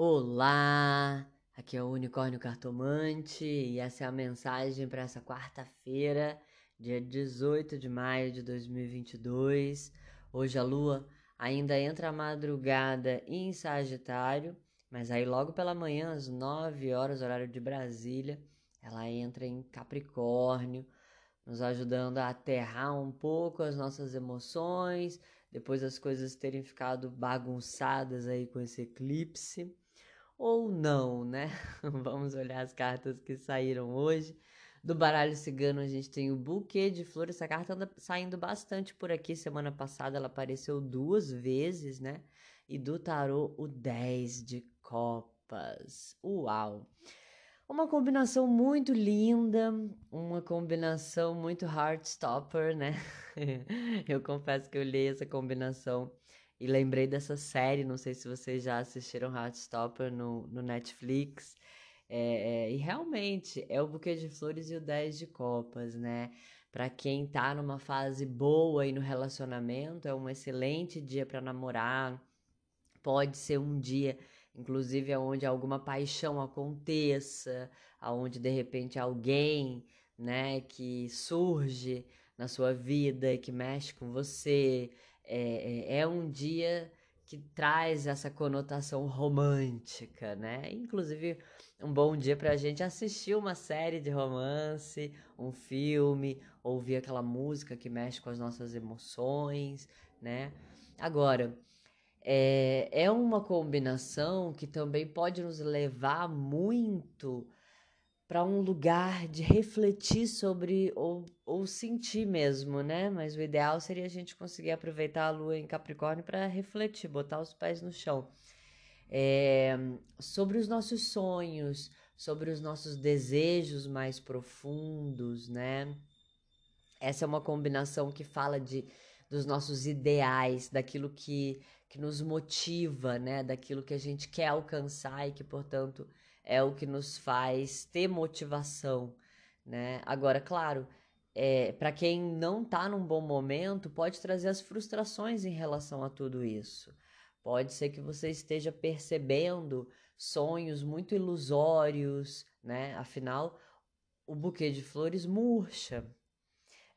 Olá, aqui é o Unicórnio Cartomante e essa é a mensagem para essa quarta-feira, dia 18 de maio de 2022. Hoje a lua ainda entra a madrugada em Sagitário, mas aí logo pela manhã, às 9 horas, horário de Brasília, ela entra em Capricórnio, nos ajudando a aterrar um pouco as nossas emoções, depois as coisas terem ficado bagunçadas aí com esse eclipse ou não, né? Vamos olhar as cartas que saíram hoje. Do baralho cigano, a gente tem o buquê de flores. Essa carta anda saindo bastante por aqui. Semana passada ela apareceu duas vezes, né? E do tarô, o 10 de copas. Uau! Uma combinação muito linda, uma combinação muito heartstopper, né? eu confesso que eu li essa combinação e lembrei dessa série, não sei se vocês já assistiram Heartstopper no, no Netflix. É, é, e realmente é o buquê de flores e o 10 de copas, né? Para quem tá numa fase boa aí no relacionamento, é um excelente dia para namorar. Pode ser um dia, inclusive, onde alguma paixão aconteça, aonde de repente alguém, né, que surge na sua vida e que mexe com você, é, é, é um dia que traz essa conotação romântica, né? Inclusive, um bom dia para a gente assistir uma série de romance, um filme, ouvir aquela música que mexe com as nossas emoções, né? Agora, é, é uma combinação que também pode nos levar muito para um lugar de refletir sobre ou, ou sentir mesmo, né? Mas o ideal seria a gente conseguir aproveitar a lua em Capricórnio para refletir, botar os pés no chão. É, sobre os nossos sonhos, sobre os nossos desejos mais profundos, né? Essa é uma combinação que fala de dos nossos ideais, daquilo que, que nos motiva, né? Daquilo que a gente quer alcançar e que, portanto, é o que nos faz ter motivação, né? Agora, claro, é, para quem não está num bom momento, pode trazer as frustrações em relação a tudo isso. Pode ser que você esteja percebendo sonhos muito ilusórios, né? Afinal, o buquê de flores murcha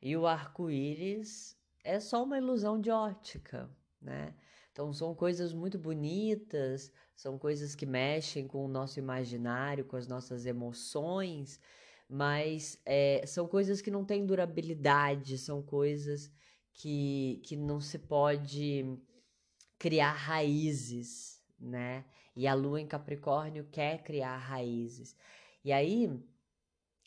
e o arco-íris é só uma ilusão de ótica, né? Então são coisas muito bonitas, são coisas que mexem com o nosso imaginário, com as nossas emoções, mas é, são coisas que não têm durabilidade, são coisas que, que não se pode criar raízes, né? E a lua em Capricórnio quer criar raízes. E aí,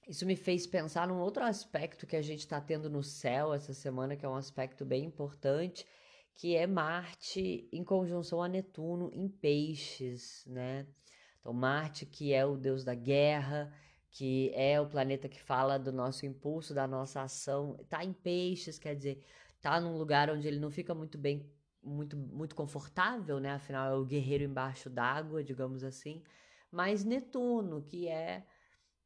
isso me fez pensar num outro aspecto que a gente está tendo no céu essa semana, que é um aspecto bem importante, que é Marte em conjunção a Netuno em Peixes, né? Então, Marte, que é o deus da guerra, que é o planeta que fala do nosso impulso, da nossa ação, tá em Peixes, quer dizer, tá num lugar onde ele não fica muito bem, muito, muito confortável, né? Afinal, é o guerreiro embaixo d'água, digamos assim. Mas Netuno, que é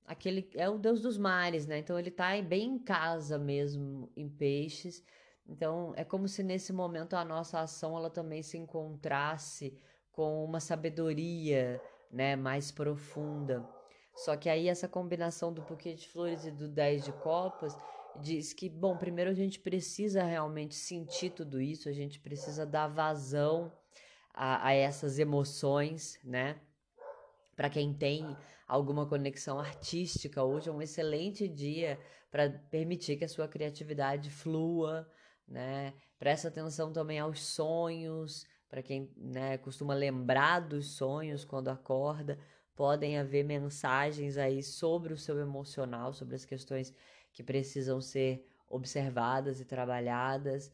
aquele é o deus dos mares, né? Então ele tá bem em casa mesmo em Peixes então, é como se nesse momento a nossa ação ela também se encontrasse com uma sabedoria, né, mais profunda. Só que aí essa combinação do buquê de flores e do 10 de copas diz que, bom, primeiro a gente precisa realmente sentir tudo isso, a gente precisa dar vazão a, a essas emoções, né? Para quem tem alguma conexão artística, hoje é um excelente dia para permitir que a sua criatividade flua, né? Presta atenção também aos sonhos, para quem né, costuma lembrar dos sonhos quando acorda, podem haver mensagens aí sobre o seu emocional, sobre as questões que precisam ser observadas e trabalhadas.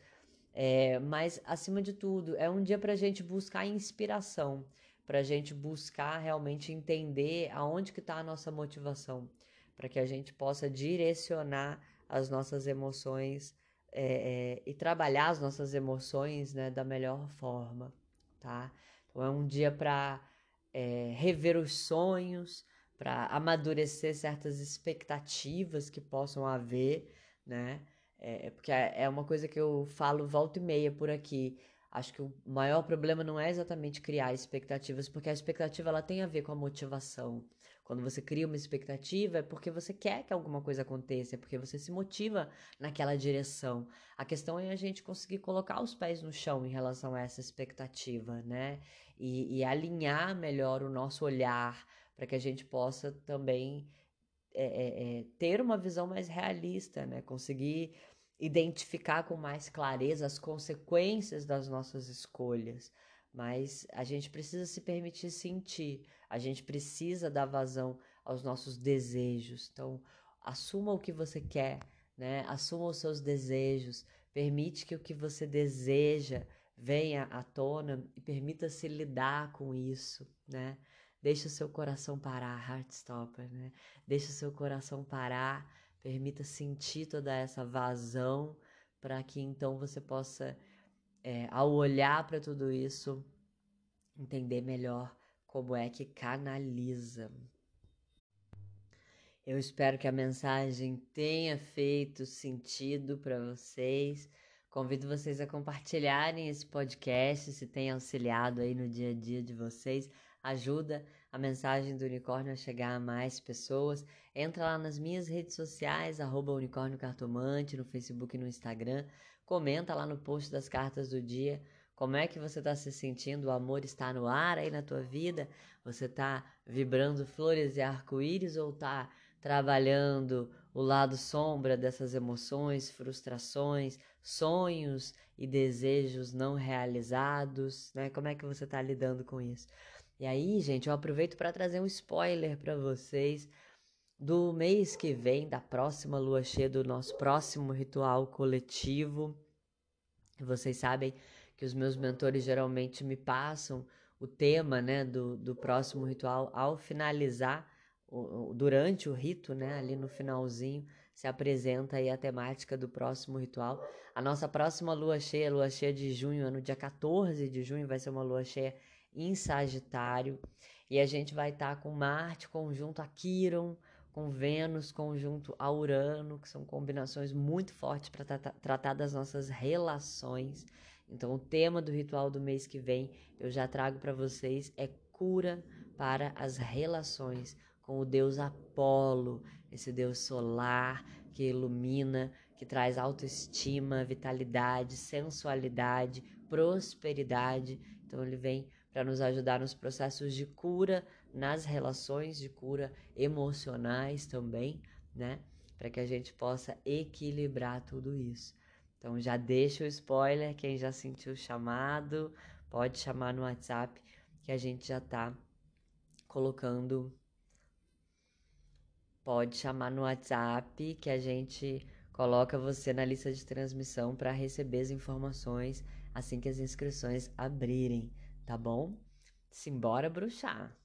É, mas, acima de tudo, é um dia para a gente buscar inspiração, para a gente buscar realmente entender aonde que está a nossa motivação, para que a gente possa direcionar as nossas emoções é, é, e trabalhar as nossas emoções né, da melhor forma, tá? Então é um dia para é, rever os sonhos, para amadurecer certas expectativas que possam haver, né? É, porque é, é uma coisa que eu falo volta e meia por aqui. Acho que o maior problema não é exatamente criar expectativas, porque a expectativa ela tem a ver com a motivação. Quando você cria uma expectativa é porque você quer que alguma coisa aconteça, é porque você se motiva naquela direção. A questão é a gente conseguir colocar os pés no chão em relação a essa expectativa, né? E, e alinhar melhor o nosso olhar para que a gente possa também é, é, é, ter uma visão mais realista, né? Conseguir identificar com mais clareza as consequências das nossas escolhas, mas a gente precisa se permitir sentir, a gente precisa dar vazão aos nossos desejos. Então, assuma o que você quer, né? Assuma os seus desejos, permite que o que você deseja venha à tona e permita-se lidar com isso, né? Deixa o seu coração parar, Heartstopper, né? Deixa o seu coração parar Permita sentir toda essa vazão para que então você possa, é, ao olhar para tudo isso, entender melhor como é que canaliza. Eu espero que a mensagem tenha feito sentido para vocês. Convido vocês a compartilharem esse podcast se tem auxiliado aí no dia a dia de vocês. Ajuda a mensagem do unicórnio a chegar a mais pessoas. Entra lá nas minhas redes sociais, arroba unicórnio cartomante, no Facebook e no Instagram. Comenta lá no post das cartas do dia como é que você está se sentindo? O amor está no ar aí na tua vida? Você está vibrando flores e arco-íris ou está trabalhando o lado sombra dessas emoções, frustrações, sonhos e desejos não realizados? Né? Como é que você está lidando com isso? E aí, gente, eu aproveito para trazer um spoiler para vocês do mês que vem, da próxima lua cheia, do nosso próximo ritual coletivo. Vocês sabem que os meus mentores geralmente me passam o tema né, do, do próximo ritual ao finalizar, o, durante o rito, né, ali no finalzinho, se apresenta aí a temática do próximo ritual. A nossa próxima lua cheia, lua cheia de junho, é no dia 14 de junho, vai ser uma lua cheia em Sagitário. E a gente vai estar tá com Marte conjunto a Quiron, com Vênus conjunto a Urano, que são combinações muito fortes para tra tratar das nossas relações. Então, o tema do ritual do mês que vem, eu já trago para vocês, é cura para as relações com o deus Apolo, esse deus solar que ilumina, que traz autoestima, vitalidade, sensualidade, prosperidade. Então, ele vem para nos ajudar nos processos de cura, nas relações de cura emocionais também, né? Para que a gente possa equilibrar tudo isso. Então já deixa o spoiler, quem já sentiu o chamado, pode chamar no WhatsApp que a gente já tá colocando pode chamar no WhatsApp que a gente coloca você na lista de transmissão para receber as informações assim que as inscrições abrirem tá bom? Simbora bruxar!